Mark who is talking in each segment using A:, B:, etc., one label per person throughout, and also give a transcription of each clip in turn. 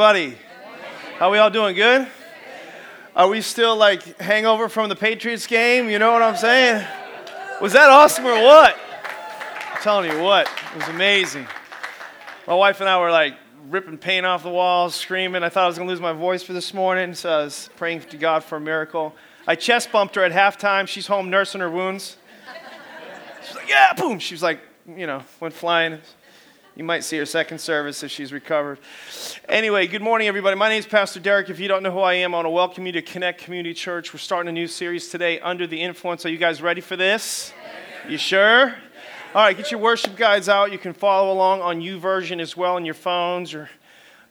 A: everybody. How we all doing? Good? Are we still like hangover from the Patriots game? You know what I'm saying? Was that awesome or what? I'm telling you what, it was amazing. My wife and I were like ripping paint off the walls, screaming. I thought I was going to lose my voice for this morning, so I was praying to God for a miracle. I chest bumped her at halftime. She's home nursing her wounds. She's like, yeah, boom. She was like, you know, went flying. You might see her second service if she's recovered. Anyway, good morning, everybody. My name is Pastor Deryck. If you don't know who I am, I want to welcome you to Connect Community Church. We're starting a new series today, Under the Influence. Are you guys ready for this? You sure? All right, get your worship guides out. You can follow along on U YouVersion as well on your phones or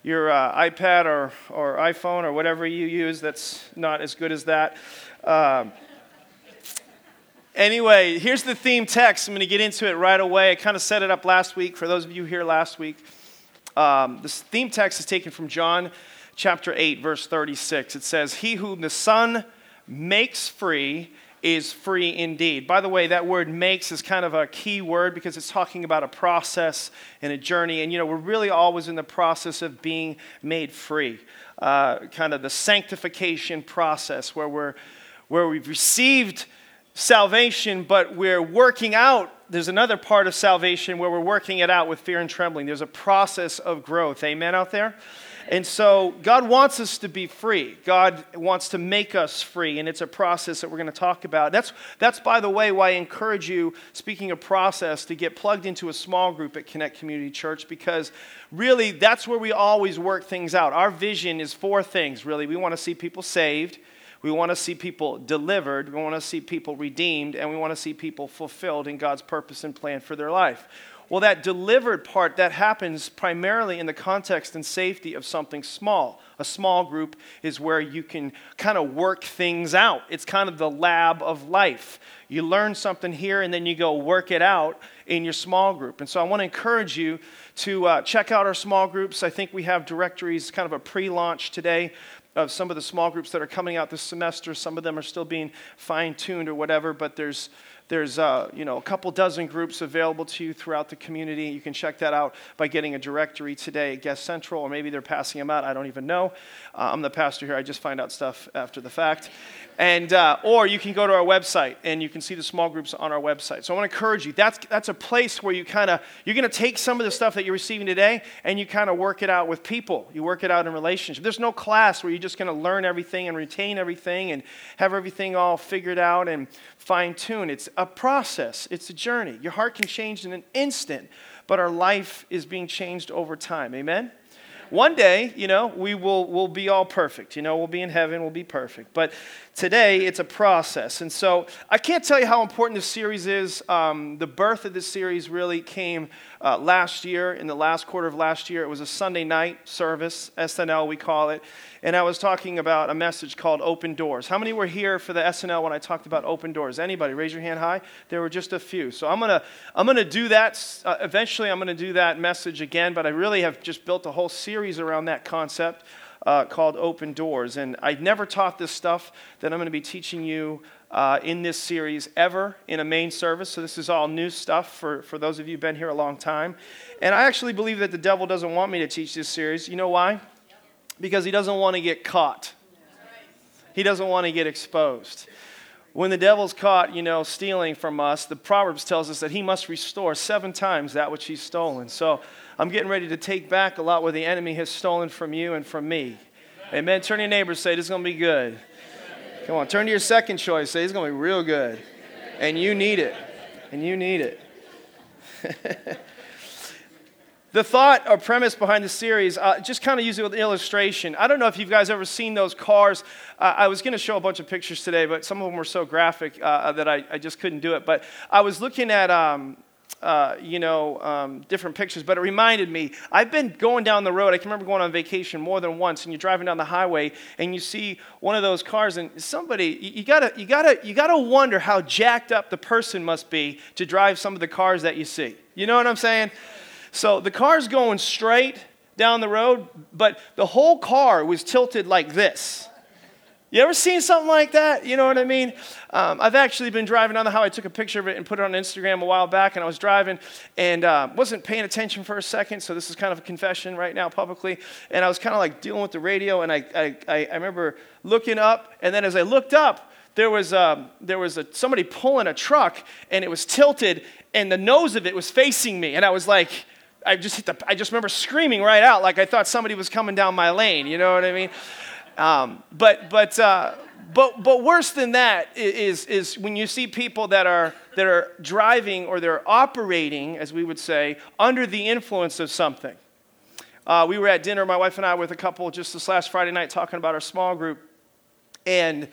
A: your uh, iPad or, or iPhone or whatever you use that's not as good as that. Um, Anyway, here's the theme text. I'm going to get into it right away. I kind of set it up last week for those of you here last week. Um, this theme text is taken from John chapter 8, verse 36. It says, He whom the Son makes free is free indeed. By the way, that word makes is kind of a key word because it's talking about a process and a journey. And, you know, we're really always in the process of being made free, uh, kind of the sanctification process where, we're, where we've received salvation, but we're working out. There's another part of salvation where we're working it out with fear and trembling. There's a process of growth. Amen out there? And so God wants us to be free. God wants to make us free, and it's a process that we're going to talk about. That's, that's by the way, why I encourage you, speaking of process, to get plugged into a small group at Connect Community Church because really that's where we always work things out. Our vision is four things, really. We want to see people saved. We want to see people delivered, we want to see people redeemed, and we want to see people fulfilled in God's purpose and plan for their life. Well, that delivered part, that happens primarily in the context and safety of something small. A small group is where you can kind of work things out. It's kind of the lab of life. You learn something here and then you go work it out in your small group. And so I want to encourage you to uh, check out our small groups. I think we have directories, kind of a pre launch today of some of the small groups that are coming out this semester. Some of them are still being fine tuned or whatever, but there's there's uh, you know a couple dozen groups available to you throughout the community. You can check that out by getting a directory today at Guest Central, or maybe they're passing them out. I don't even know. Uh, I'm the pastor here. I just find out stuff after the fact. And, uh, or you can go to our website and you can see the small groups on our website. So I want to encourage you. That's, that's a place where you kind of, you're going to take some of the stuff that you're receiving today and you kind of work it out with people. You work it out in relationship. There's no class where you're just going to learn everything and retain everything and have everything all figured out and fine tuned. It's a process, it's a journey. Your heart can change in an instant, but our life is being changed over time. Amen? one day, you know, we will will be all perfect. You know, we'll be in heaven, we'll be perfect. But today, it's a process. And so I can't tell you how important this series is. Um, the birth of this series really came uh, last year, in the last quarter of last year. It was a Sunday night service, SNL, we call it. And I was talking about a message called Open Doors. How many were here for the SNL when I talked about open doors? Anybody? Raise your hand high. There were just a few. So I'm going to I'm to do that. Uh, eventually, I'm going to do that message again, but I really have just built a whole series around that concept. Uh, called Open Doors. And I've never taught this stuff that I'm going to be teaching you uh, in this series ever in a main service. So this is all new stuff for, for those of you who've been here a long time. And I actually believe that the devil doesn't want me to teach this series. You know why? because he doesn't want to get caught. He doesn't want to get exposed. When the devil's caught, you know, stealing from us, the Proverbs tells us that he must restore seven times that which he's stolen. So I'm getting ready to take back a lot what the enemy has stolen from you and from me. Amen. Amen. Turn to your neighbor say, this is going to be good. Come on, turn to your second choice. Say, it's going to be real good. And you need it. And you need it. The thought or premise behind the series, uh, just kind of use it with an illustration. I don't know if you guys ever seen those cars. Uh, I was going to show a bunch of pictures today, but some of them were so graphic uh, that I, I, just couldn't do it. But I was looking at, um, uh, you know, um, different pictures, but it reminded me. I've been going down the road. I can remember going on vacation more than once, and you're driving down the highway, and you see one of those cars, and somebody, you, you gotta, you gotta, you gotta wonder how jacked up the person must be to drive some of the cars that you see. You know what I'm saying? So the car's going straight down the road, but the whole car was tilted like this. You ever seen something like that? You know what I mean? Um, I've actually been driving on the highway. I took a picture of it and put it on Instagram a while back, and I was driving and uh, wasn't paying attention for a second. So this is kind of a confession right now publicly. And I was kind of like dealing with the radio, and I, I, I remember looking up, and then as I looked up, there was, um, there was a, somebody pulling a truck, and it was tilted, and the nose of it was facing me, and I was like, I just hit the, I just remember screaming right out like I thought somebody was coming down my lane. You know what I mean? Um, but but uh, but but worse than that is is when you see people that are that are driving or they're operating, as we would say, under the influence of something. Uh, we were at dinner, my wife and I, with a couple just this last Friday night, talking about our small group, and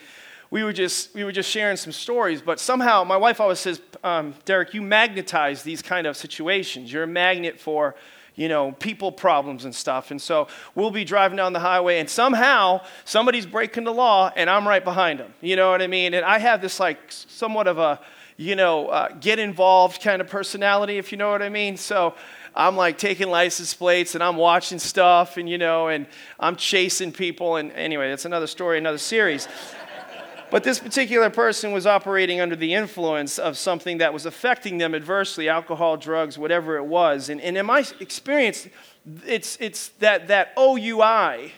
A: we were just we were just sharing some stories. But somehow, my wife always says, um, "Deryck, you magnetize these kind of situations. You're a magnet for." You know, people problems and stuff. And so we'll be driving down the highway, and somehow somebody's breaking the law, and I'm right behind them. You know what I mean? And I have this, like, somewhat of a, you know, uh, get involved kind of personality, if you know what I mean. So I'm like taking license plates and I'm watching stuff, and, you know, and I'm chasing people. And anyway, that's another story, another series. But this particular person was operating under the influence of something that was affecting them adversely alcohol, drugs, whatever it was. And, and in my experience, it's, it's that, that OUI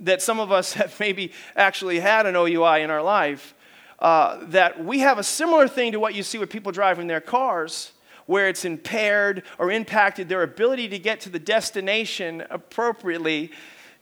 A: that some of us have maybe actually had an OUI in our life. Uh, that we have a similar thing to what you see with people driving their cars, where it's impaired or impacted their ability to get to the destination appropriately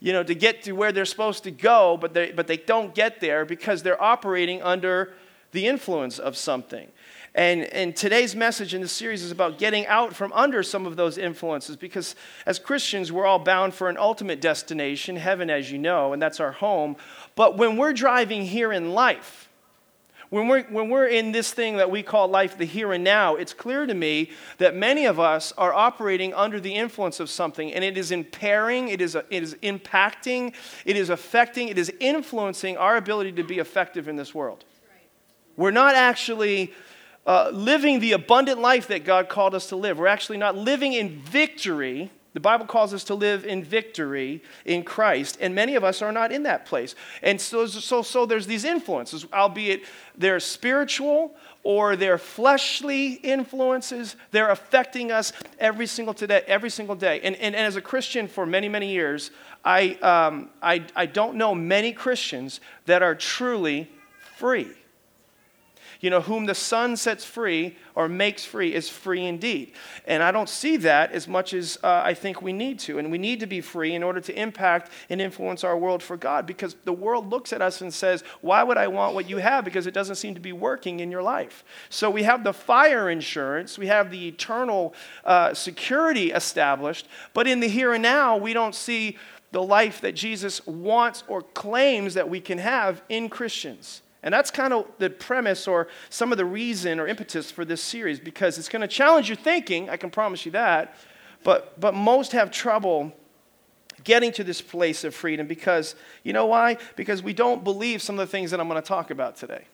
A: you know, to get to where they're supposed to go, but they, but they don't get there because they're operating under the influence of something. And, and today's message in this series is about getting out from under some of those influences because as Christians, we're all bound for an ultimate destination, heaven, as you know, and that's our home. But when we're driving here in life, when we're, when we're in this thing that we call life, the here and now, it's clear to me that many of us are operating under the influence of something, and it is impairing, it is, it is impacting, it is affecting, it is influencing our ability to be effective in this world. We're not actually uh, living the abundant life that God called us to live. We're actually not living in victory the Bible calls us to live in victory in Christ, and many of us are not in that place. And so, so, so there's these influences, albeit they're spiritual or they're fleshly influences. They're affecting us every single, today, every single day. And, and, and as a Christian for many, many years, I, um, I, I don't know many Christians that are truly free you know, whom the Son sets free or makes free is free indeed. And I don't see that as much as uh, I think we need to. And we need to be free in order to impact and influence our world for God because the world looks at us and says, Why would I want what you have? Because it doesn't seem to be working in your life. So we have the fire insurance, we have the eternal uh, security established, but in the here and now, we don't see the life that Jesus wants or claims that we can have in Christians. And that's kind of the premise or some of the reason or impetus for this series because it's going to challenge your thinking, I can promise you that. But, but most have trouble getting to this place of freedom because, you know why? Because we don't believe some of the things that I'm going to talk about today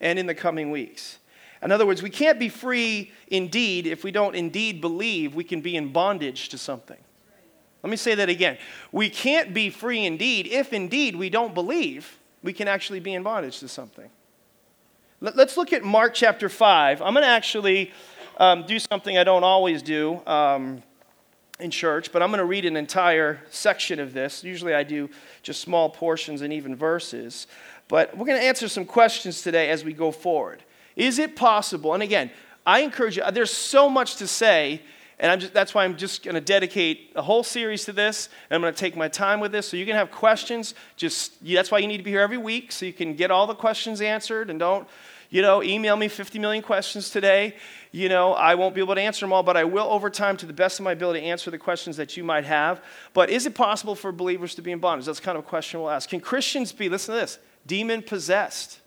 A: and in the coming weeks. In other words, we can't be free indeed if we don't indeed believe we can be in bondage to something. Let me say that again. We can't be free indeed if indeed we don't believe we can actually be in bondage to something. Let's look at Mark chapter 5. I'm going to actually um, do something I don't always do um, in church, but I'm going to read an entire section of this. Usually I do just small portions and even verses. But we're going to answer some questions today as we go forward. Is it possible? And again, I encourage you, there's so much to say and just, that's why I'm just going to dedicate a whole series to this. And I'm going to take my time with this. So you can have questions. Just that's why you need to be here every week so you can get all the questions answered. And don't, you know, email me 50 million questions today. You know, I won't be able to answer them all, but I will over time, to the best of my ability, answer the questions that you might have. But is it possible for believers to be in bondage? That's kind of a question we'll ask. Can Christians be, listen to this, demon possessed?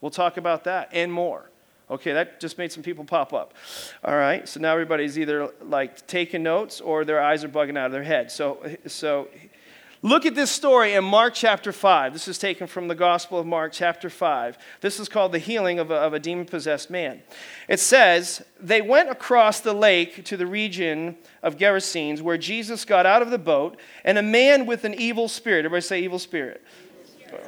A: We'll talk about that and more. Okay, that just made some people pop up. All right, so now everybody's either like taking notes or their eyes are bugging out of their head. So, so look at this story in Mark chapter 5. This is taken from the Gospel of Mark chapter 5. This is called the healing of a, of a demon possessed man. It says, They went across the lake to the region of Gerasenes where Jesus got out of the boat, and a man with an evil spirit, everybody say evil spirit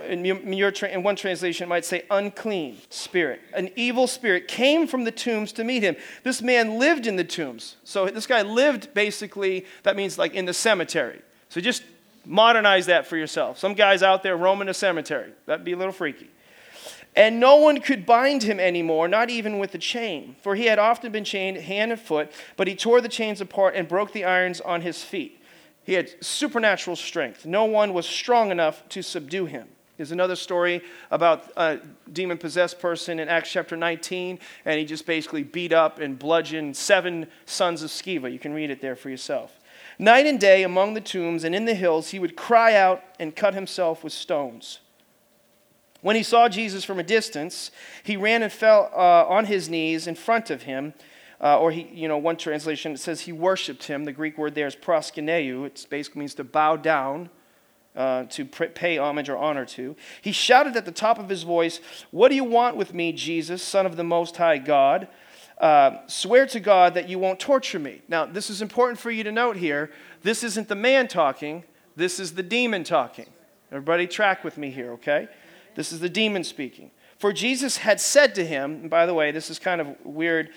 A: In, your, in one translation, it might say unclean spirit. An evil spirit came from the tombs to meet him. This man lived in the tombs. So this guy lived basically, that means like in the cemetery. So just modernize that for yourself. Some guys out there roaming a cemetery. That'd be a little freaky. And no one could bind him anymore, not even with a chain, for he had often been chained hand and foot, but he tore the chains apart and broke the irons on his feet. He had supernatural strength. No one was strong enough to subdue him. There's another story about a demon possessed person in Acts chapter 19, and he just basically beat up and bludgeoned seven sons of Sceva. You can read it there for yourself. Night and day among the tombs and in the hills, he would cry out and cut himself with stones. When he saw Jesus from a distance, he ran and fell uh, on his knees in front of him uh, or he, you know, one translation it says he worshipped him. The Greek word there is proskuneo. It basically means to bow down, uh, to pay homage or honor to. He shouted at the top of his voice, "What do you want with me, Jesus, Son of the Most High God? Uh, swear to God that you won't torture me." Now, this is important for you to note here. This isn't the man talking. This is the demon talking. Everybody, track with me here, okay? This is the demon speaking. For Jesus had said to him, by the way, this is kind of weird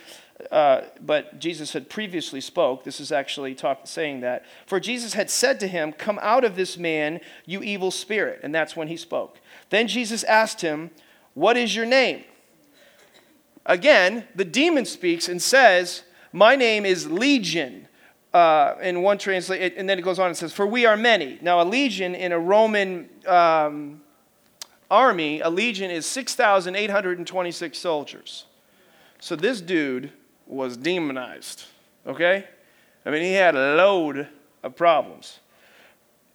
A: uh, but Jesus had previously spoke. This is actually talk, saying that. For Jesus had said to him, Come out of this man, you evil spirit. And that's when he spoke. Then Jesus asked him, What is your name? Again, the demon speaks and says, My name is Legion. Uh, in one translation, and then it goes on and says, For we are many. Now, a legion in a Roman um, army, a legion is 6,826 soldiers. So this dude was demonized. Okay? I mean, he had a load of problems.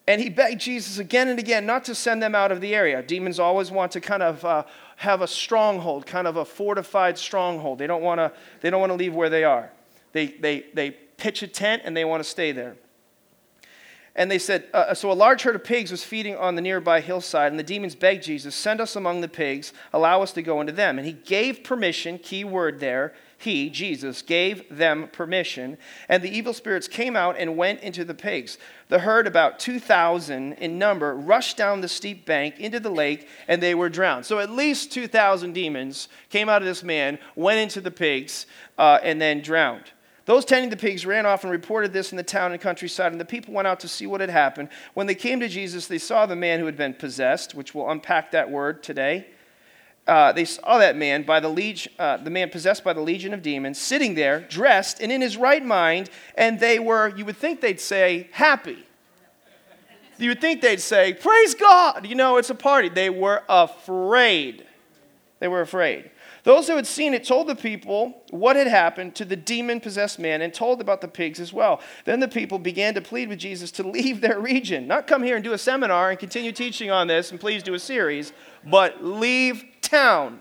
A: And he begged Jesus again and again not to send them out of the area. Demons always want to kind of uh, have a stronghold, kind of a fortified stronghold. They don't want to, they don't want to leave where they are. They, they, they pitch a tent and they want to stay there. And they said, uh, So a large herd of pigs was feeding on the nearby hillside, and the demons begged Jesus, Send us among the pigs, allow us to go into them. And he gave permission, key word there, he, Jesus, gave them permission, and the evil spirits came out and went into the pigs. The herd, about 2,000 in number, rushed down the steep bank into the lake, and they were drowned. So at least 2,000 demons came out of this man, went into the pigs, uh, and then drowned. Those tending the pigs ran off and reported this in the town and countryside, and the people went out to see what had happened. When they came to Jesus, they saw the man who had been possessed, which we'll unpack that word today uh, they saw that man by the legion, uh, the man possessed by the legion of demons, sitting there, dressed and in his right mind, and they were, you would think they'd say, happy. You would think they'd say, Praise God! You know, it's a party. They were afraid. They were afraid. Those who had seen it told the people what had happened to the demon possessed man and told about the pigs as well. Then the people began to plead with Jesus to leave their region, not come here and do a seminar and continue teaching on this and please do a series, but leave town.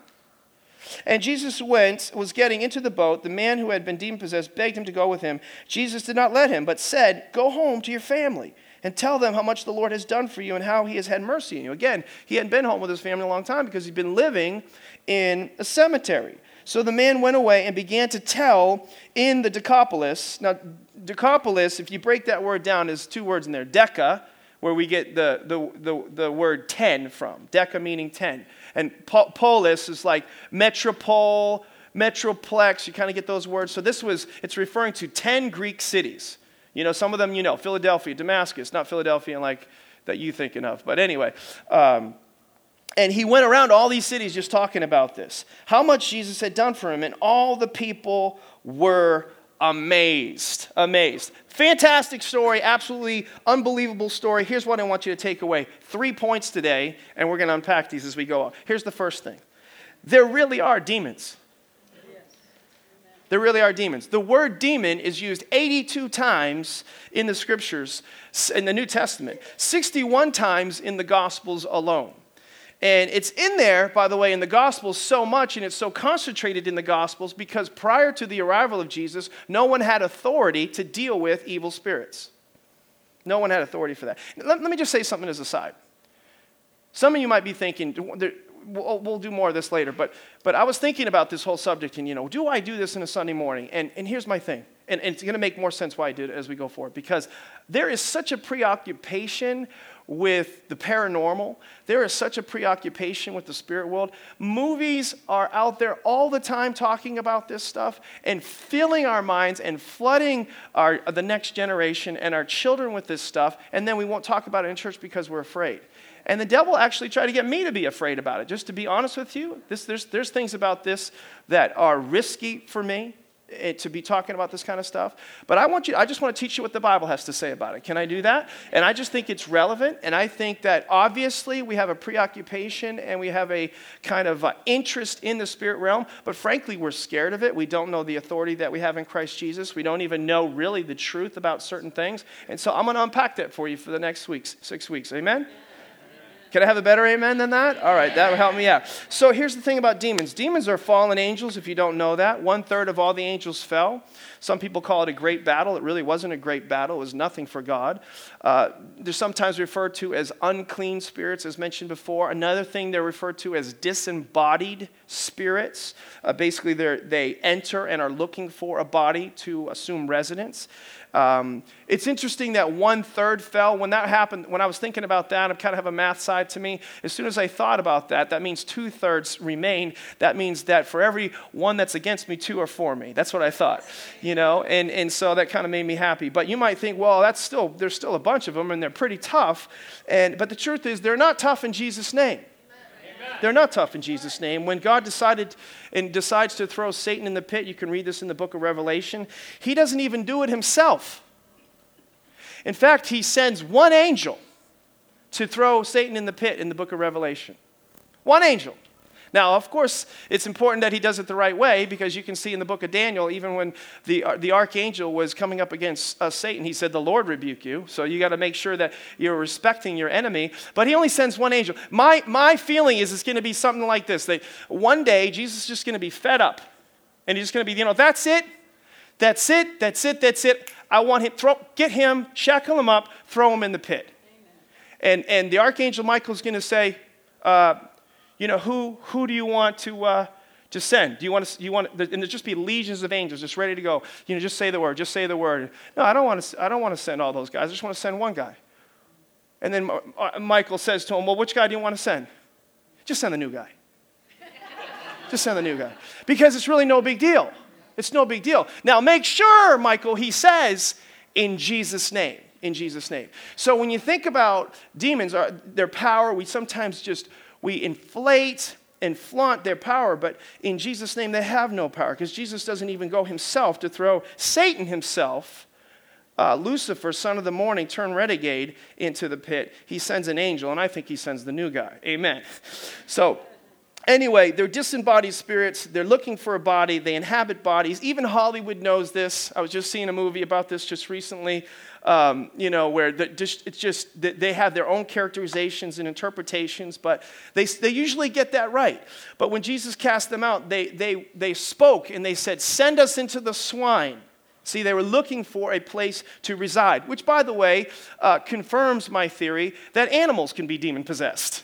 A: And Jesus went, was getting into the boat. The man who had been demon possessed begged him to go with him. Jesus did not let him, but said, Go home to your family and tell them how much the Lord has done for you and how he has had mercy on you. Again, he hadn't been home with his family a long time because he'd been living in a cemetery. So the man went away and began to tell in the Decapolis. Now, Decapolis, if you break that word down, is two words in there Deca, where we get the, the, the, the word 10 from. Deca meaning 10. And polis is like metropole, metroplex. You kind of get those words. So this was, it's referring to 10 Greek cities. You know, some of them you know, Philadelphia, Damascus, not Philadelphia like that you thinking of. But anyway, um, and he went around all these cities just talking about this. How much Jesus had done for him, and all the people were amazed. Amazed. Fantastic story, absolutely unbelievable story. Here's what I want you to take away three points today, and we're going to unpack these as we go on. Here's the first thing there really are demons. There really are demons. The word demon is used 82 times in the scriptures, in the New Testament, 61 times in the Gospels alone. And it's in there, by the way, in the Gospels so much, and it's so concentrated in the Gospels because prior to the arrival of Jesus, no one had authority to deal with evil spirits. No one had authority for that. Let, let me just say something as a side. Some of you might be thinking, we'll, we'll, do more of this later, but, but I was thinking about this whole subject, and you know, do I do this in a Sunday morning? And, and here's my thing, and, and it's going to make more sense why I did it as we go forward, because there is such a preoccupation with the paranormal. There is such a preoccupation with the spirit world. Movies are out there all the time talking about this stuff and filling our minds and flooding our, the next generation and our children with this stuff. And then we won't talk about it in church because we're afraid. And the devil actually tried to get me to be afraid about it. Just to be honest with you, this, there's, there's things about this that are risky for me. To be talking about this kind of stuff. But I want you, I just want to teach you what the Bible has to say about it. Can I do that? And I just think it's relevant. And I think that obviously we have a preoccupation and we have a kind of uh, interest in the spirit realm. But frankly, we're scared of it. We don't know the authority that we have in Christ Jesus. We don't even know really the truth about certain things. And so I'm going to unpack that for you for the next weeks, six weeks. Amen? Can I have a better amen than that? All right, that would help me out. So here's the thing about demons demons are fallen angels, if you don't know that. One third of all the angels fell. Some people call it a great battle. It really wasn't a great battle, it was nothing for God. Uh, they're sometimes referred to as unclean spirits, as mentioned before. Another thing they're referred to as disembodied spirits. Uh, basically, they enter and are looking for a body to assume residence. Um, it's interesting that one third fell. When that happened, when I was thinking about that, I kind of have a math side to me. As soon as I thought about that, that means two thirds remain. That means that for every one that's against me, two are for me. That's what I thought, you know. And and so that kind of made me happy. But you might think, well, that's still there's still a bunch of them, and they're pretty tough. And but the truth is, they're not tough in Jesus' name. They're not tough in Jesus' name. When God decided and decides to throw Satan in the pit, you can read this in the book of Revelation, he doesn't even do it himself. In fact, he sends one angel to throw Satan in the pit in the book of Revelation. One angel. Now, of course, it's important that he does it the right way because you can see in the book of Daniel, even when the, uh, the archangel was coming up against uh, Satan, he said, The Lord rebuke you. So you got to make sure that you're respecting your enemy. But he only sends one angel. My, my feeling is it's going to be something like this that one day Jesus is just going to be fed up. And he's just going to be, you know, that's it. That's it. That's it. That's it. I want him, throw, get him, shackle him up, throw him in the pit. And, and the archangel Michael is going to say, uh, you know, who, who do you want to, uh, to send? Do you want to, you want, and there's just be legions of angels just ready to go. You know, just say the word, just say the word. No, I don't want to, I don't want to send all those guys. I just want to send one guy. And then uh, Michael says to him, well, which guy do you want to send? Just send the new guy. just send the new guy. Because it's really no big deal. It's no big deal. Now, make sure, Michael, he says, in Jesus' name. In Jesus' name. So when you think about demons, uh, their power, we sometimes just we inflate and flaunt their power, but in Jesus' name they have no power because Jesus doesn't even go himself to throw Satan himself, uh, Lucifer, son of the morning, turn renegade, into the pit. He sends an angel, and I think he sends the new guy. Amen. So, anyway, they're disembodied spirits. They're looking for a body. They inhabit bodies. Even Hollywood knows this. I was just seeing a movie about this just recently um, you know, where the, just, it's just they have their own characterizations and interpretations, but they, they usually get that right. But when Jesus cast them out, they, they, they spoke and they said, Send us into the swine. See, they were looking for a place to reside, which, by the way, uh, confirms my theory that animals can be demon possessed.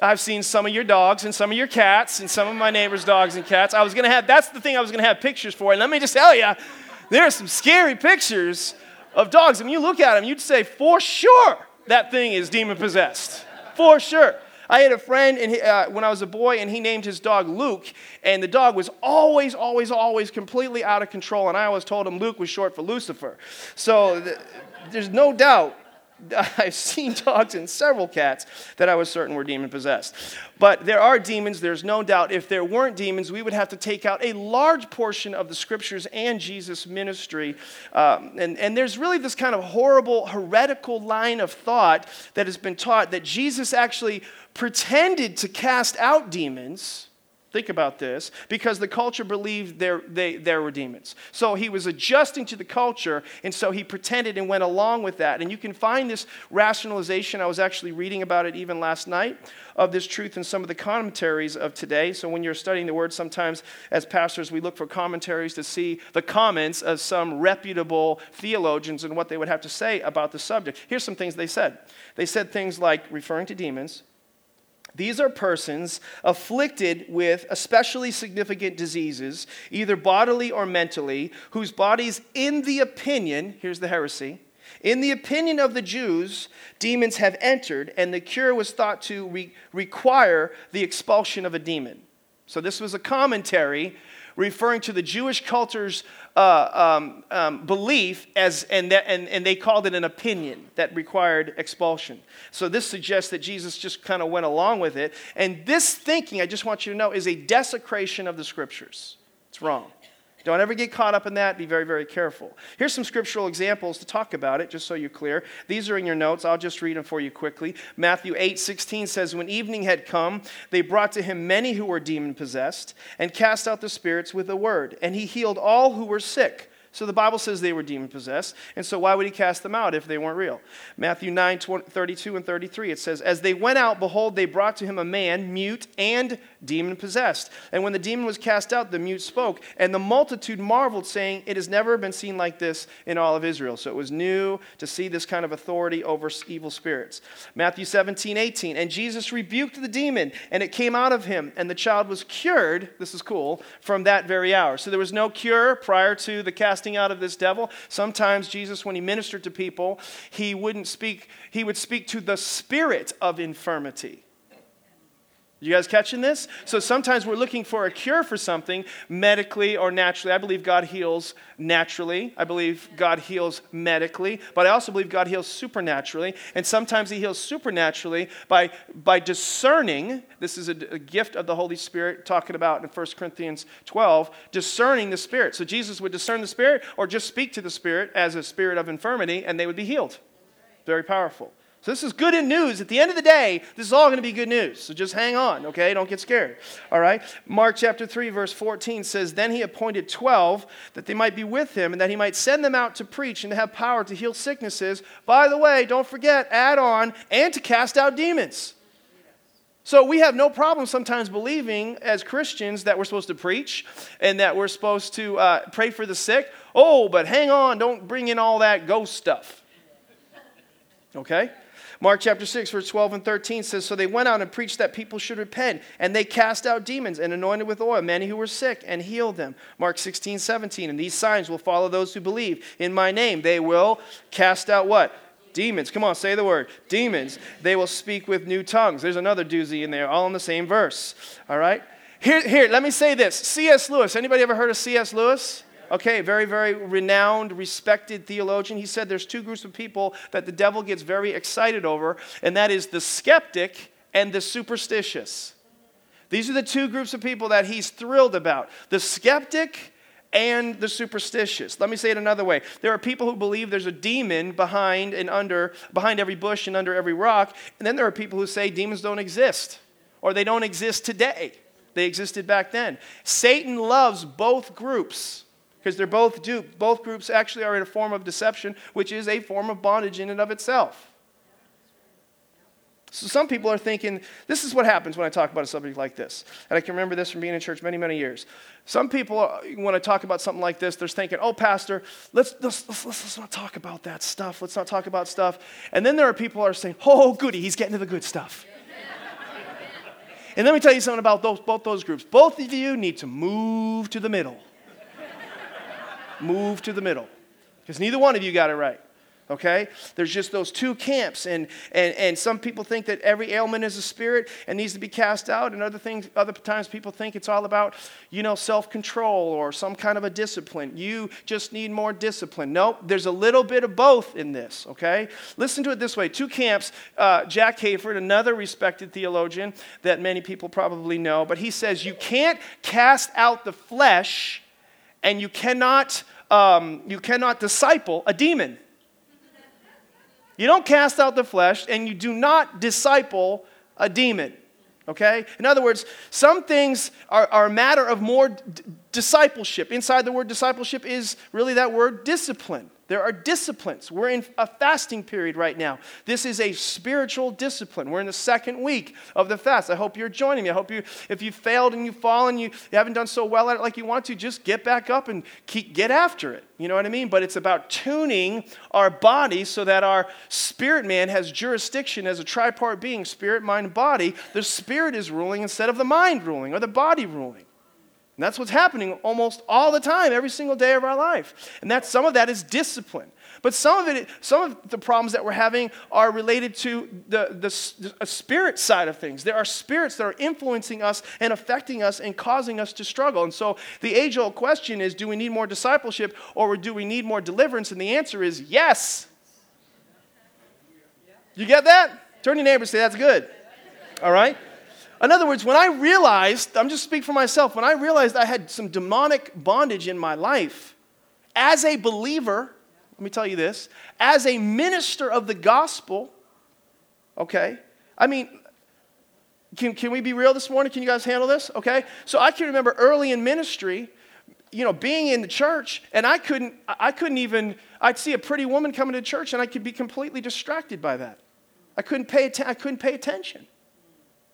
A: I've seen some of your dogs and some of your cats and some of my neighbors' dogs and cats. I was going to have, that's the thing I was going to have pictures for. And let me just tell you, there are some scary pictures of dogs. And you look at them, you'd say, for sure, that thing is demon possessed. For sure. I had a friend he, uh, when I was a boy, and he named his dog Luke, and the dog was always, always, always completely out of control. And I always told him Luke was short for Lucifer. So th- there's no doubt I've seen dogs and several cats that I was certain were demon possessed. But there are demons, there's no doubt. If there weren't demons, we would have to take out a large portion of the scriptures and Jesus' ministry. Um, and, and there's really this kind of horrible, heretical line of thought that has been taught that Jesus actually pretended to cast out demons Think about this, because the culture believed there, they, there were demons. So he was adjusting to the culture, and so he pretended and went along with that. And you can find this rationalization. I was actually reading about it even last night of this truth in some of the commentaries of today. So when you're studying the word, sometimes as pastors, we look for commentaries to see the comments of some reputable theologians and what they would have to say about the subject. Here's some things they said. They said things like, referring to demons, these are persons afflicted with especially significant diseases, either bodily or mentally, whose bodies, in the opinion, here's the heresy, In the opinion of the Jews, demons have entered, and the cure was thought to re- require the expulsion of a demon. So, this was a commentary referring to the Jewish culture's uh, um, um, belief, as, and, that, and, and they called it an opinion that required expulsion. So, this suggests that Jesus just kind of went along with it. And this thinking, I just want you to know, is a desecration of the scriptures. It's wrong. Don't ever get caught up in that. Be very, very careful. Here's some scriptural examples to talk about it, just so you're clear. These are in your notes. I'll just read them for you quickly. Matthew 8 16 says, When evening had come, they brought to him many who were demon possessed and cast out the spirits with a word. And he healed all who were sick so the Bible says they were demon possessed, and so why would he cast them out if they weren't real? Matthew 9, 32 and 33, it says, As they went out, behold, they brought to him a man, mute and demon possessed. And when the demon was cast out, the mute spoke, and the multitude marveled, saying, It has never been seen like this in all of Israel. So it was new to see this kind of authority over evil spirits. Matthew 17, 18, And Jesus rebuked the demon, and it came out of him, and the child was cured, this is cool, from that very hour. So there was no cure prior to the casting casting out of this devil. Sometimes Jesus, when he ministered to people, he wouldn't speak, he would speak to the spirit of infirmity. You guys catching this? So sometimes we're looking for a cure for something medically or naturally. I believe God heals naturally. I believe God heals medically, but I also believe God heals supernaturally. And sometimes He heals supernaturally by, by discerning. This is a, a gift of the Holy Spirit, talking about in 1 Corinthians 12, discerning the Spirit. So Jesus would discern the Spirit or just speak to the Spirit as a spirit of infirmity, and they would be healed. Very powerful. So this is good news. At the end of the day, this is all going to be good news. So just hang on, okay? Don't get scared. All right? Mark chapter 3 verse 14 says, "Then he appointed 12 that they might be with him and that he might send them out to preach and to have power to heal sicknesses. By the way, don't forget, add on and to cast out demons." So we have no problem sometimes believing as Christians that we're supposed to preach and that we're supposed to uh, pray for the sick. Oh, but hang on, don't bring in all that ghost stuff. Okay? Mark chapter 6, verse 12 and 13 says So they went out and preached that people should repent, and they cast out demons and anointed with oil many who were sick and healed them. Mark 16, 17. And these signs will follow those who believe. In my name, they will cast out what? Demons. Come on, say the word. Demons. They will speak with new tongues. There's another doozy in there, all in the same verse. All right? Here, here, let me say this. C.S. Lewis. Anybody ever heard of C.S. Lewis? Okay, very, very renowned, respected theologian. He said there's two groups of people that the devil gets very excited over, and that is the skeptic and the superstitious. These are the two groups of people that he's thrilled about the skeptic and the superstitious. Let me say it another way. There are people who believe there's a demon behind and under behind every bush and under every rock, and then there are people who say demons don't exist or they don't exist today. They existed back then. Satan loves both groups because they're both duped. Both groups actually are in a form of deception, which is a form of bondage in and of itself. So some people are thinking, this is what happens when I talk about a subject like this. And I can remember this from being in church many, many years. Some people, are, when I talk about something like this, they're thinking, oh, Pastor, let's, let's, let's, let's not talk about that stuff. Let's not talk about stuff. And then there are people who are saying, oh, goody, he's getting to the good stuff. and let me tell you something about those, both those groups. Both of you need to move to the middle move to the middle. Because neither one of you got it right. Okay? There's just those two camps. And, and, and some people think that every ailment is a spirit and needs to be cast out. And other things, other times people think it's all about, you know, self-control or some kind of a discipline. You just need more discipline. Nope, there's a little bit of both in this, okay? Listen to it this way. Two camps, uh, Jack Hayford, another respected theologian that many people probably know, but he says you can't cast out the flesh and you cannot, um, you cannot disciple a demon. You don't cast out the flesh, and you do not disciple a demon. Okay? In other words, some things are, are a matter of more d- discipleship. Inside the word discipleship is really that word discipline. There are disciplines. We're in a fasting period right now. This is a spiritual discipline. We're in the second week of the fast. I hope you're joining me. I hope you, if you failed and you've fallen, you, you haven't done so well at it like you want to, just get back up and keep, get after it. You know what I mean? But it's about tuning our body so that our spirit man has jurisdiction as a tripart being spirit, mind, body. The spirit is ruling instead of the mind ruling or the body ruling. And that's what's happening almost all the time, every single day of our life. And that some of that is discipline. But some of it, some of the problems that we're having are related to the, the, the spirit side of things. There are spirits that are influencing us and affecting us and causing us to struggle. And so the age old question is do we need more discipleship or do we need more deliverance? And the answer is yes. You get that? Turn your neighbor and say, that's good. All right? In other words, when I realized, I'm just speaking for myself, when I realized I had some demonic bondage in my life, as a believer, let me tell you this, as a minister of the gospel, okay? I mean, can, can we be real this morning? Can you guys handle this? Okay? So I can remember early in ministry, you know, being in the church, and I couldn't, I couldn't even, I'd see a pretty woman coming to church, and I could be completely distracted by that. I couldn't pay, I couldn't pay attention.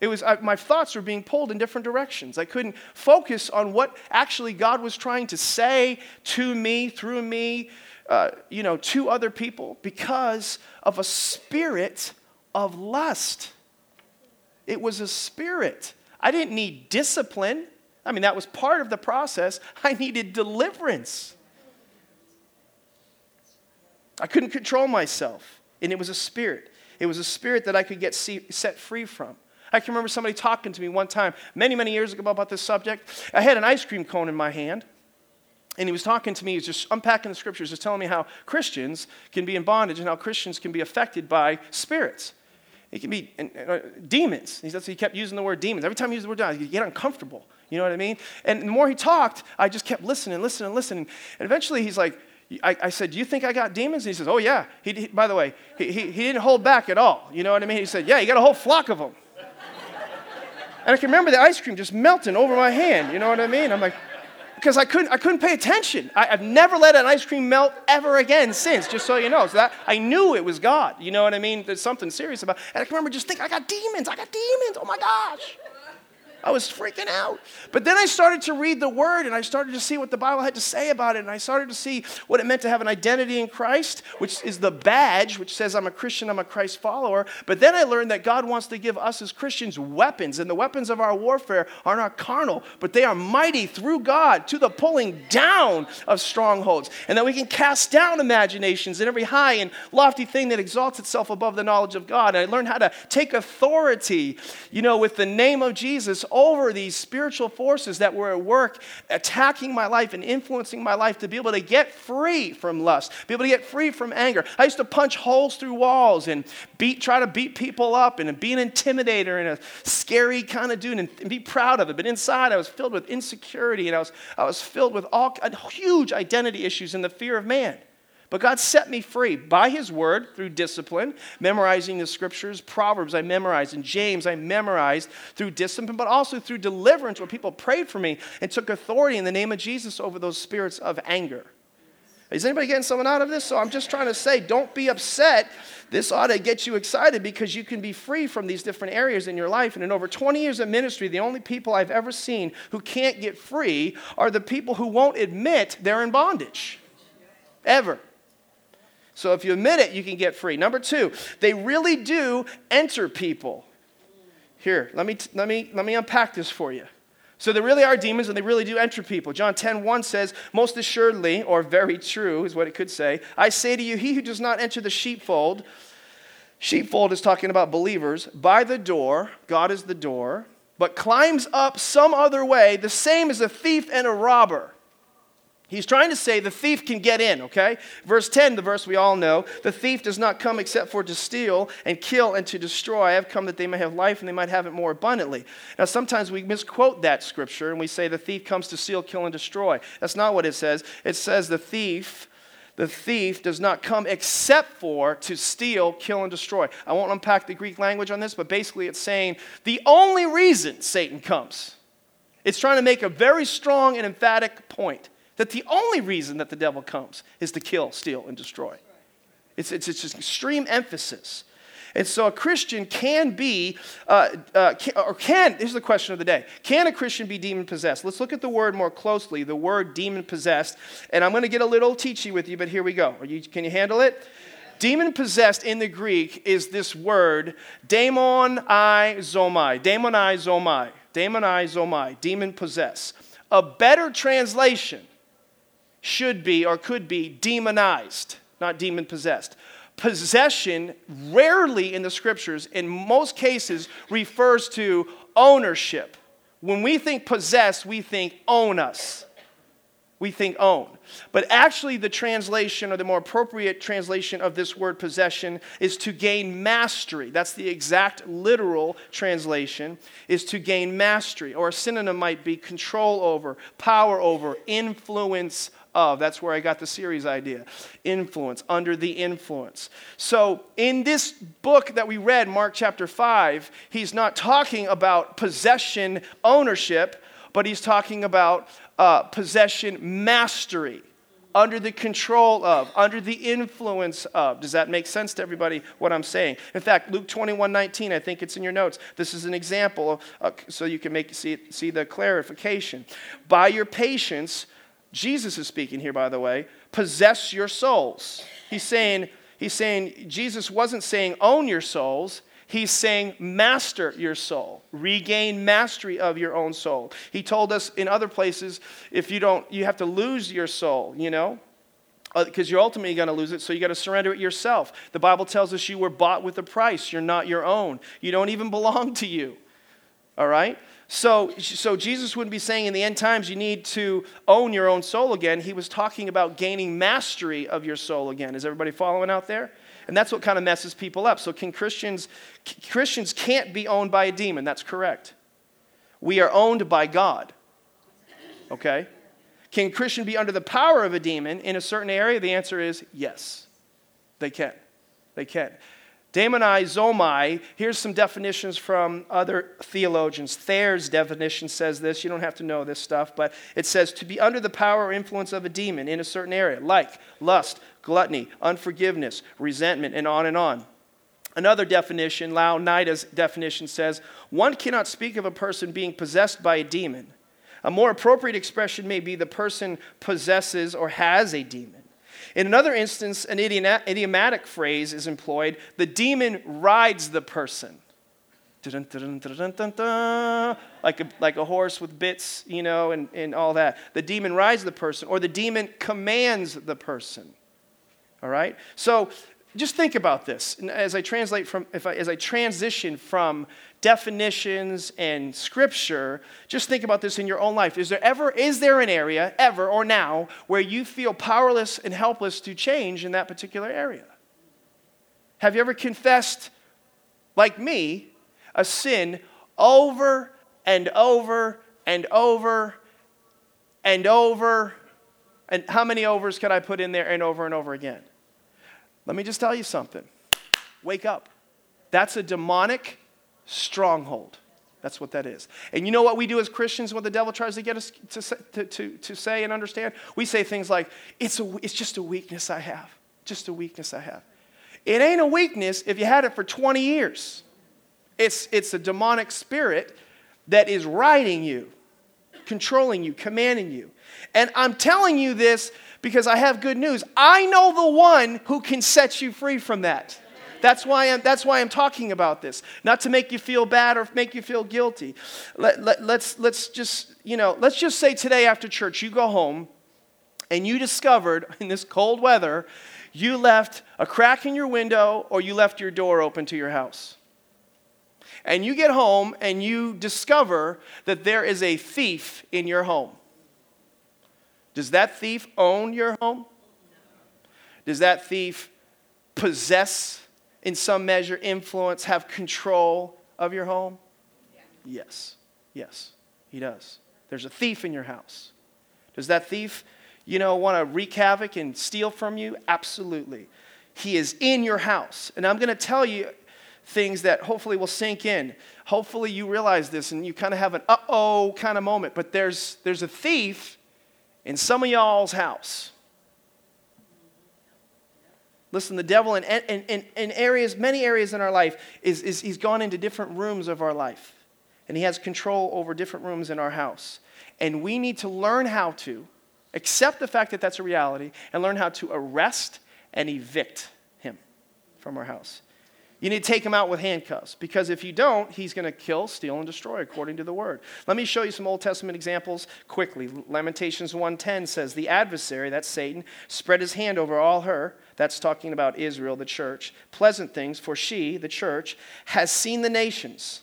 A: It was, I, my thoughts were being pulled in different directions. I couldn't focus on what actually God was trying to say to me, through me, uh, you know, to other people because of a spirit of lust. It was a spirit. I didn't need discipline. I mean, that was part of the process. I needed deliverance. I couldn't control myself, and it was a spirit. It was a spirit that I could get set free from. I can remember somebody talking to me one time, many, many years ago, about this subject. I had an ice cream cone in my hand. And he was talking to me, he was just unpacking the scriptures, just telling me how Christians can be in bondage and how Christians can be affected by spirits. It can be uh, demons. He, he kept using the word demons. Every time he used the word demons, you get uncomfortable. You know what I mean? And the more he talked, I just kept listening, listening, listening. And eventually he's like, I, I, said, Do you think I got demons? And he says, Oh, yeah. He, he, by the way, he, he, he didn't hold back at all. You know what I mean? He said, Yeah, you got a whole flock of them. And I can remember the ice cream just melting over my hand. You know what I mean? I'm like, because I couldn't, I couldn't pay attention. I, have never let an ice cream melt ever again since, just so you know. So that I knew it was God. You know what I mean? There's something serious about. And I can remember just thinking, I got demons. I got demons. Oh my gosh. I was freaking out. But then I started to read the word and I started to see what the Bible had to say about it. And I started to see what it meant to have an identity in Christ, which is the badge, which says, I'm a Christian, I'm a Christ follower. But then I learned that God wants to give us as Christians weapons. And the weapons of our warfare are not carnal, but they are mighty through God to the pulling down of strongholds. And that we can cast down imaginations and every high and lofty thing that exalts itself above the knowledge of God. And I learned how to take authority, you know, with the name of Jesus over these spiritual forces that were at work attacking my life and influencing my life to be able to get free from lust, be able to get free from anger. I used to punch holes through walls and beat, try to beat people up and be an intimidator and a scary kind of dude and, and be proud of it. But inside, I was filled with insecurity and I was, I was filled with all huge identity issues and the fear of man. But God set me free by His word through discipline, memorizing the scriptures. Proverbs I memorized, and James I memorized through discipline, but also through deliverance where people prayed for me and took authority in the name of Jesus over those spirits of anger. Is anybody getting someone out of this? So I'm just trying to say, don't be upset. This ought to get you excited because you can be free from these different areas in your life. And in over 20 years of ministry, the only people I've ever seen who can't get free are the people who won't admit they're in bondage. Ever. So if you admit it, you can get free. Number two, they really do enter people. Here, let me, let me, let me unpack this for you. So there really are demons and they really do enter people. John 10 1 says, Most assuredly, or very true is what it could say, I say to you, he who does not enter the sheepfold, sheepfold is talking about believers, by the door, God is the door, but climbs up some other way, the same as a thief and a robber. He's trying to say the thief can get in, okay? Verse 10, the verse we all know the thief does not come except for to steal and kill and to destroy. I have come that they may have life and they might have it more abundantly. Now, sometimes we misquote that scripture and we say the thief comes to steal, kill, and destroy. That's not what it says. It says the thief. The thief does not come except for to steal, kill, and destroy. I won't unpack the Greek language on this, but basically it's saying the only reason Satan comes. It's trying to make a very strong and emphatic point that the only reason that the devil comes is to kill, steal, and destroy. It's, it's, it's just extreme emphasis. And so a Christian can be, uh, uh, can, or can, here's the question of the day Can a Christian be demon possessed? Let's look at the word more closely, the word demon possessed. And I'm going to get a little teachy with you, but here we go. You, can you handle it? Demon possessed in the Greek is this word, daemon i zomai. Daemon i zomai. Zomai. Demon possessed. A better translation should be or could be demonized. not demon possessed. Possession rarely in the scriptures, in most cases, refers to ownership. When we think possess, we think own us. We think own. But actually, the translation, or the more appropriate translation of this word possession, is to gain mastery. That's the exact literal translation, is to gain mastery. Or a synonym might be control over, power over, influence of. That's where I got the series idea. Influence, under the influence. So, in this book that we read, Mark chapter 5, he's not talking about possession ownership, but he's talking about uh, possession mastery. Under the control of, under the influence of. Does that make sense to everybody what I'm saying? In fact, Luke 21 19, I think it's in your notes. This is an example, uh, so you can make see, see the clarification. By your patience, Jesus is speaking here, by the way, possess your souls. He's saying, he's saying, Jesus wasn't saying own your souls. He's saying master your soul, regain mastery of your own soul. He told us in other places, if you don't, you have to lose your soul, you know, because uh, you're ultimately going to lose it, so you got to surrender it yourself. The Bible tells us you were bought with a price. You're not your own. You don't even belong to you. All right? So, so Jesus wouldn't be saying in the end times you need to own your own soul again. He was talking about gaining mastery of your soul again. Is everybody following out there? And that's what kind of messes people up. So can Christians Christians can't be owned by a demon. That's correct. We are owned by God. Okay? Can Christian be under the power of a demon in a certain area? The answer is yes. They can. They can. Demonizomai, here's some definitions from other theologians. Thayer's definition says this. You don't have to know this stuff, but it says to be under the power or influence of a demon in a certain area, like lust, gluttony, unforgiveness, resentment, and on and on. Another definition, Louw-Nida's definition says one cannot speak of a person being possessed by a demon. A more appropriate expression may be the person possesses or has a demon. In another instance, an idiomatic phrase is employed the demon rides the person. Like a, like a horse with bits, you know, and, and all that. The demon rides the person, or the demon commands the person. All right? So just think about this as I translate from, if I, as I transition from definitions and scripture, just think about this in your own life. Is there ever, is there an area, ever or now, where you feel powerless and helpless to change in that particular area? Have you ever confessed, like me, a sin over and over and over and over? And how many overs could I put in there and over and over again? Let me just tell you something. Wake up. That's a demonic stronghold. That's what that is. And you know what we do as Christians when the devil tries to get us to, to, to, to say and understand? We say things like, it's, a, it's just a weakness I have. Just a weakness I have. It ain't a weakness if you had it for 20 years. It's, it's a demonic spirit that is riding you, controlling you, commanding you. And I'm telling you this because I have good news. I know the one who can set you free from that. That's why, I'm, that's why I'm talking about this. Not to make you feel bad or make you feel guilty. Let, let, let's, let's just, you know, let's just say today after church, you go home and you discovered in this cold weather, you left a crack in your window or you left your door open to your house. And you get home and you discover that there is a thief in your home. Does that thief own your home? Does that thief possess, in some measure, influence, have control of your home? Yes. Yes, he does. There's a thief in your house. Does that thief, you know, want to wreak havoc and steal from you? Absolutely. He is in your house. And I'm going to tell you things that hopefully will sink in. Hopefully you realize this and you kind of have an uh oh kind of moment. But there's, there's a thief in some of y'all's house. Listen, the devil in, in, in, in, areas, many areas in our life, is, is he's gone into different rooms of our life. And he has control over different rooms in our house. And we need to learn how to accept the fact that that's a reality and learn how to arrest and evict him from our house. You need to take him out with handcuffs because if you don't, he's going to kill, steal, and destroy according to the word. Let me show you some Old Testament examples quickly. Lamentations 1:10 says, "The adversary, that's Satan, spread his hand over all her That's talking about Israel, the church. Pleasant things, for she, the church, has seen the nations,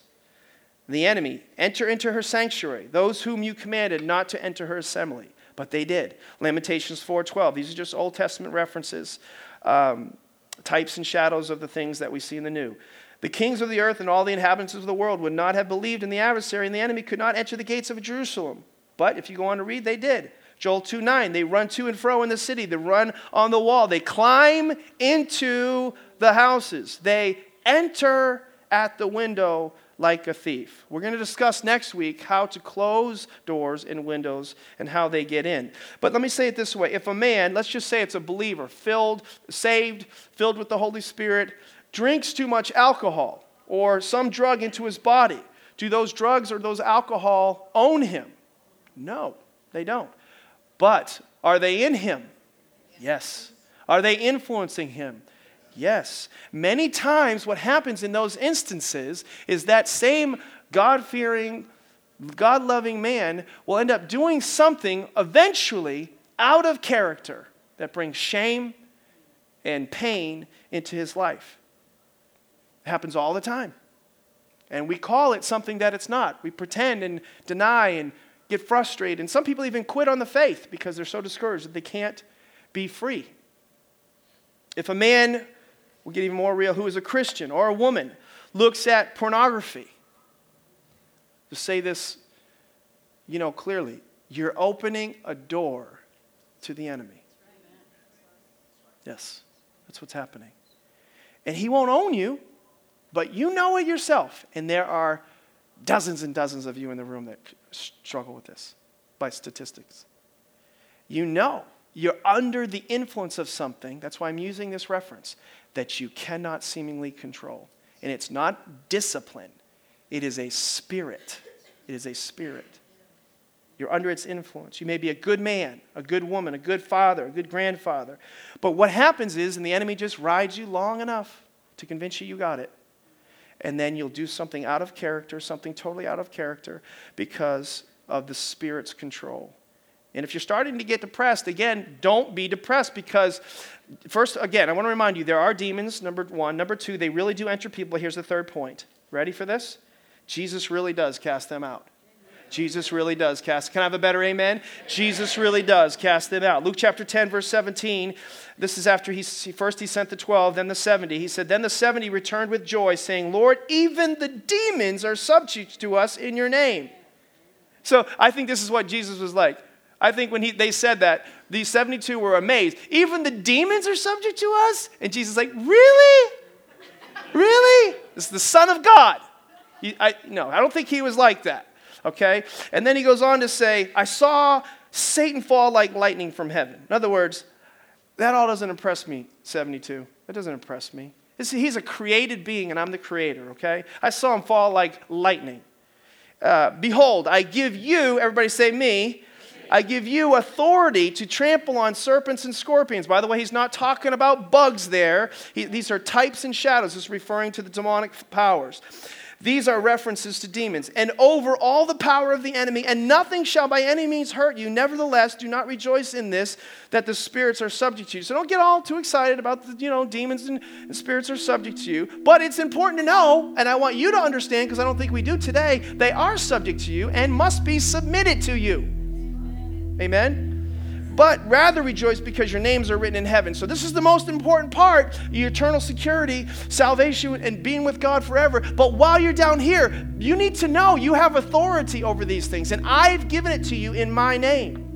A: the enemy, enter into her sanctuary, those whom you commanded not to enter her assembly. But they did. Lamentations 4.12. These are just Old Testament references, um, types and shadows of the things that we see in the New. The kings of the earth and all the inhabitants of the world would not have believed in the adversary, and the enemy could not enter the gates of Jerusalem. But if you go on to read, they did. Joel 2 9, they run to and fro in the city, they run on the wall, they climb into the houses, they enter at the window like a thief. We're going to discuss next week how to close doors and windows and how they get in. But let me say it this way if a man, let's just say it's a believer, filled, saved, filled with the Holy Spirit, drinks too much alcohol or some drug into his body, do those drugs or those alcohol own him? No, they don't. But are they in him? Yes. Are they influencing him? Yes. Many times, what happens in those instances is that same God fearing, God loving man will end up doing something eventually out of character that brings shame and pain into his life. It happens all the time. And we call it something that it's not. We pretend and deny and get frustrated. And some people even quit on the faith because they're so discouraged that they can't be free. If a man, we'll get even more real, who is a Christian or a woman looks at pornography, to say this, you know, clearly, you're opening a door to the enemy. Yes, that's what's happening. And he won't own you, but you know it yourself. And there are dozens and dozens of you in the room that struggle with this by statistics. You know you're under the influence of something, that's why I'm using this reference, that you cannot seemingly control. And it's not discipline, it is a spirit. It is a spirit. You're under its influence. You may be a good man, a good woman, a good father, a good grandfather. But what happens is, and the enemy just rides you long enough to convince you you got it and then you'll do something out of character, something totally out of character because of the Spirit's control. And if you're starting to get depressed, again, don't be depressed because, first, again, I want to remind you there are demons, number one. Number two, they really do enter people. Here's the third point. Ready for this? Jesus really does cast them out. Jesus really does cast. Can I have a better amen? Jesus really does cast them out. Luke chapter 10, verse 17. This is after he first he sent the 12, then the 70. He said, Then the 70 returned with joy, saying, Lord, even the demons are subject to us in your name. So I think this is what Jesus was like. I think when he, they said that, these 72 were amazed. Even the demons are subject to us? And Jesus is like, Really? Really? Is the Son of God. He, I, no, I don't think he was like that okay? And then he goes on to say, I saw Satan fall like lightning from heaven. In other words, that all doesn't impress me, 72. That doesn't impress me. He's a created being, and I'm the creator, okay? I saw him fall like lightning. Uh, Behold, I give you, everybody say me, I give you authority to trample on serpents and scorpions. By the way, he's not talking about bugs there. He, these are types and shadows. It's referring to the demonic powers. These are references to demons. And over all the power of the enemy, and nothing shall by any means hurt you. Nevertheless, do not rejoice in this, that the spirits are subject to you. So don't get all too excited about the, you know, demons and, and spirits are subject to you. But it's important to know, and I want you to understand, because I don't think we do today, they are subject to you and must be submitted to you. Amen? but rather rejoice because your names are written in heaven. So, this is the most important part your eternal security, salvation, and being with God forever. But while you're down here, you need to know you have authority over these things, and I've given it to you in my name.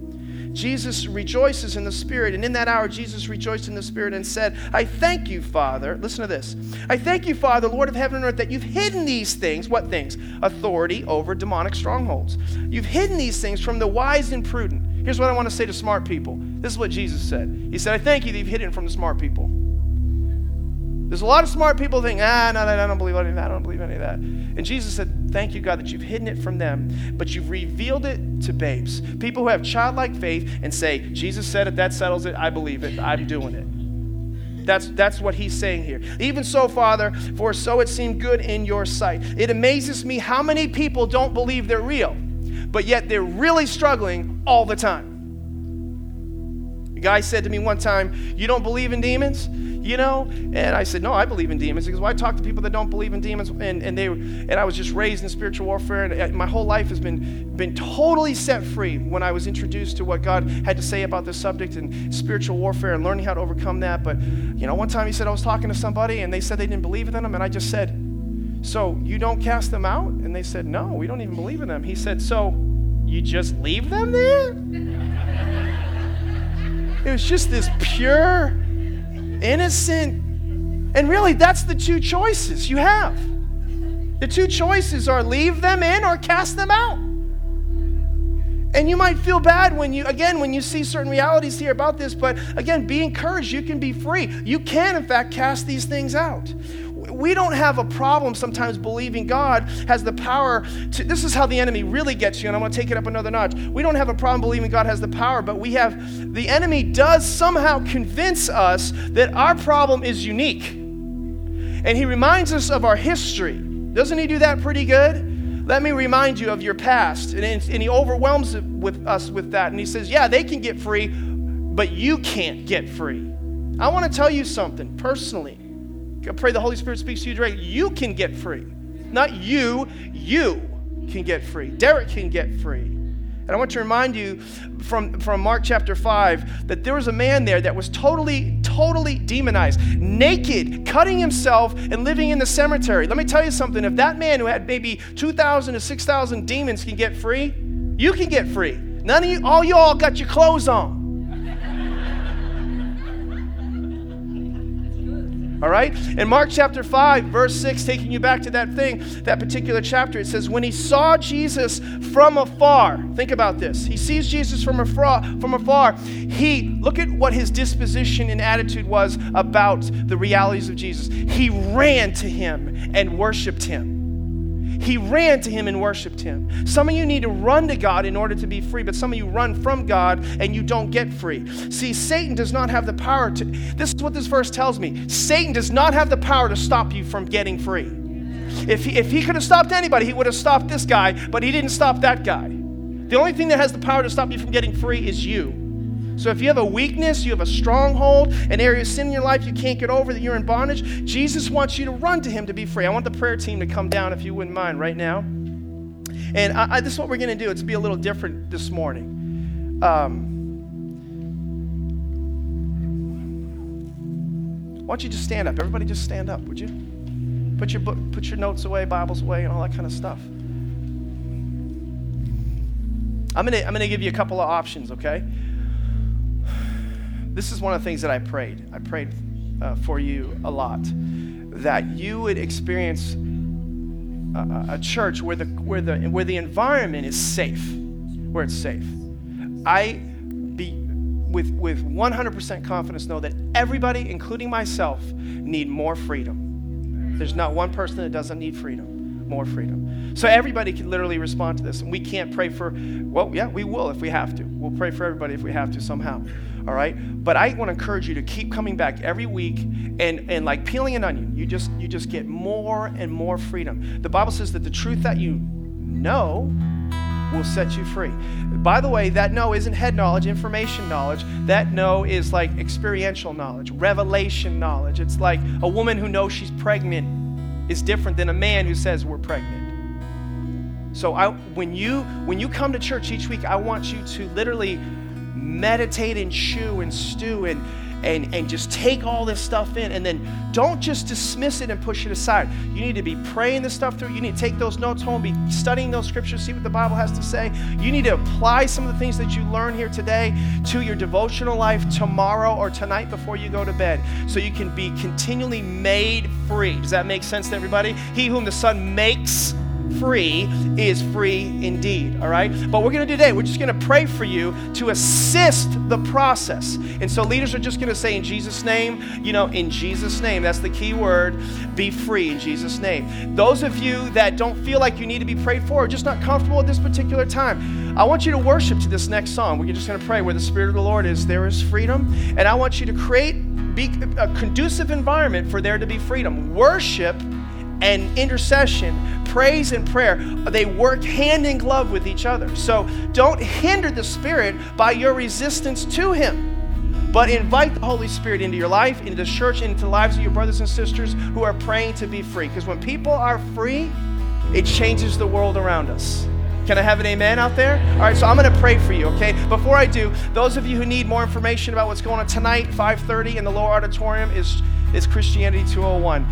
A: Jesus rejoices in the Spirit. And in that hour, Jesus rejoiced in the Spirit and said, I thank you, Father. Listen to this. I thank you, Father, Lord of heaven and earth, that you've hidden these things. What things? Authority over demonic strongholds. You've hidden these things from the wise and prudent Here's what I want to say to smart people. This is what Jesus said. He said, I thank you that you've hidden from the smart people. There's a lot of smart people think, ah, no, I don't believe any of that. I don't believe any of that. And Jesus said, thank you, God, that you've hidden it from them, but you've revealed it to babes. People who have childlike faith and say, Jesus said it, that settles it, I believe it, I'm doing it. That's, that's what he's saying here. Even so, Father, for so it seemed good in your sight. It amazes me how many people don't believe they're real but yet they're really struggling all the time. A guy said to me one time, You don't believe in demons? You know? And I said, No, I believe in demons. Because well, I talk to people that don't believe in demons, and, and they and I was just raised in spiritual warfare, and uh, my whole life has been been totally set free when I was introduced to what God had to say about this subject and spiritual warfare and learning how to overcome that. But you know, one time he said I was talking to somebody and they said they didn't believe in them, and I just said, So you don't cast them out? And they said, No, we don't even believe in them. He said, So you just leave them there? It was just this pure, innocent, and really that's the two choices you have. The two choices are leave them in or cast them out. And you might feel bad when you, again, when you see certain realities here about this, but again, be encouraged. You can be free. You can, in fact, cast these things out we don't have a problem sometimes believing God has the power to. This is how the enemy really gets you, and I'm going to take it up another notch. We don't have a problem believing God has the power, but we have, the enemy does somehow convince us that our problem is unique. And he reminds us of our history. Doesn't he do that pretty good? Let me remind you of your past. And, and he overwhelms with us with that. And he says, Yeah, they can get free, but you can't get free. I want to tell you something personally. I pray the Holy Spirit speaks to you directly. You can get free. Not you, you can get free. Deryck can get free. And I want to remind you from, from Mark chapter 5 that there was a man there that was totally, totally demonized, naked, cutting himself, and living in the cemetery. Let me tell you something. If that man who had maybe 2,000 to 6,000 demons can get free, you can get free. None of you, all you all got your clothes on. All right? In Mark chapter 5, verse 6, taking you back to that thing, that particular chapter, it says, When he saw Jesus from afar, think about this. He sees Jesus from afar, from afar. He, look at what his disposition and attitude was about the realities of Jesus. He ran to him and worshiped him. He ran to him and worshiped him. Some of you need to run to God in order to be free, but some of you run from God and you don't get free. See, Satan does not have the power to. This is what this verse tells me Satan does not have the power to stop you from getting free. If he, if he could have stopped anybody, he would have stopped this guy, but he didn't stop that guy. The only thing that has the power to stop you from getting free is you. So if you have a weakness, you have a stronghold, an area of sin in your life you can't get over, that you're in bondage, Jesus wants you to run to Him to be free. I want the prayer team to come down, if you wouldn't mind, right now. And I, I, this is what we're going to do. It's be a little different this morning. Um, why don't you just stand up? Everybody just stand up, would you? Put your book, put your notes away, Bibles away, and all that kind of stuff. I'm gonna, I'm gonna give you a couple of options, okay? This is one of the things that I prayed. I prayed uh, for you a lot that you would experience a, a, church where the, where, the, where the environment is safe, where it's safe. I be with, with 100% confidence know that everybody, including myself, need more freedom. There's not one person that doesn't need freedom, more freedom. So everybody can literally respond to this. And we can't pray for, well, yeah, we will if we have to. We'll pray for everybody if we have to somehow all right? But i want to encourage you to keep coming back every week and and like peeling an onion. You just you just get more and more freedom. The bible says that the truth that you know will set you free. By the way that know isn't head knowledge information knowledge. That know is like experiential knowledge revelation knowledge. It's like a woman who knows she's pregnant is different than a man who says we're pregnant. So I, when you when you come to church each week i want you to literally meditate and chew and stew and, and, and just take all this stuff in and then don't just dismiss it and push it aside. You need to be praying this stuff through. You need to take those notes home, be studying those scriptures, see what the Bible has to say. You need to apply some of the things that you learn here today to your devotional life tomorrow or tonight before you go to bed so you can be continually made free. Does that make sense to everybody? He whom the Son makes free is free indeed, all right? But we're going to do today, we're just going to pray for you to assist the process. And so leaders are just going to say in Jesus' name, you know, in Jesus' name, that's the key word, be free in Jesus' name. Those of you that don't feel like you need to be prayed for or just not comfortable at this particular time, I want you to worship to this next song. We're just going to pray where the Spirit of the Lord is, there is freedom. And I want you to create be a conducive environment for there to be freedom. Worship and intercession, praise and prayer, they work hand in glove with each other. So don't hinder the Spirit by your resistance to Him. but invite the Holy Spirit into your life, into the church, into the lives of your brothers and sisters who are praying to be free. Because when people are free, it changes the world around us. Can I have an amen out there? All right, so I'm going to pray for you, okay? Before I do, those of you who need more information about what's going on tonight, 5:30 in the lower auditorium is is Christianity 201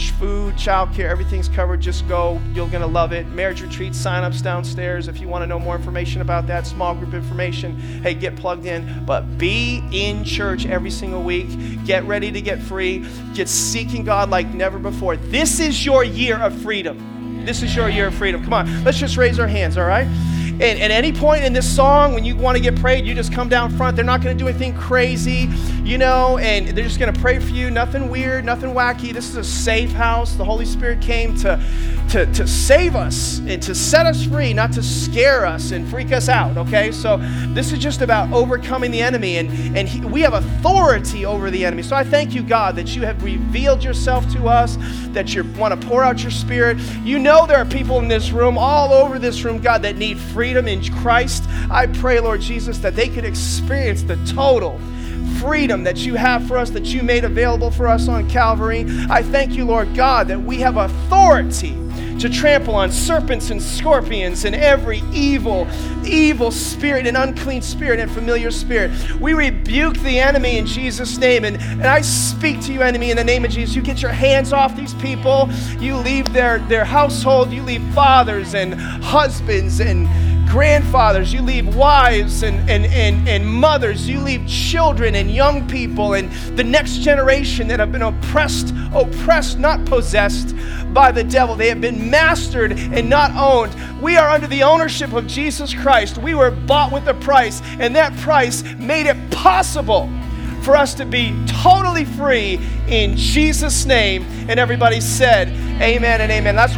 A: food, childcare, everything's covered. Just go. You're going to love it. Marriage retreat sign-ups downstairs. If you want to know more information about that, small group information, hey, get plugged in. But be in church every single week. Get ready to get free. Get seeking God like never before. This is your year of freedom. This is your year of freedom. Come on, let's just raise our hands, all right? And at any point in this song, when you want to get prayed, you just come down front. They're not going to do anything crazy, you know, and they're just going to pray for you. Nothing weird, nothing wacky. This is a safe house. The Holy Spirit came to, to, to save us and to set us free, not to scare us and freak us out, okay? So this is just about overcoming the enemy, and, and he, we have authority over the enemy. So I thank you, God, that you have revealed yourself to us, that you want to pour out your spirit. You know there are people in this room, all over this room, God, that need freedom freedom in Christ, I pray, Lord Jesus, that they could experience the total freedom that you have for us, that you made available for us on Calvary. I thank you, Lord God, that we have authority to trample on serpents and scorpions and every evil, evil spirit and unclean spirit and familiar spirit. We rebuke the enemy in Jesus' name. And, and I speak to you, enemy, in the name of Jesus. You get your hands off these people. You leave their, their household. You leave fathers and husbands and grandfathers, you leave wives and, and, and, and mothers, you leave children and young people and the next generation that have been oppressed, oppressed, not possessed by the devil. They have been mastered and not owned. We are under the ownership of Jesus Christ. We were bought with a price, and that price made it possible for us to be totally free in Jesus' name. And everybody said, Amen and amen. That's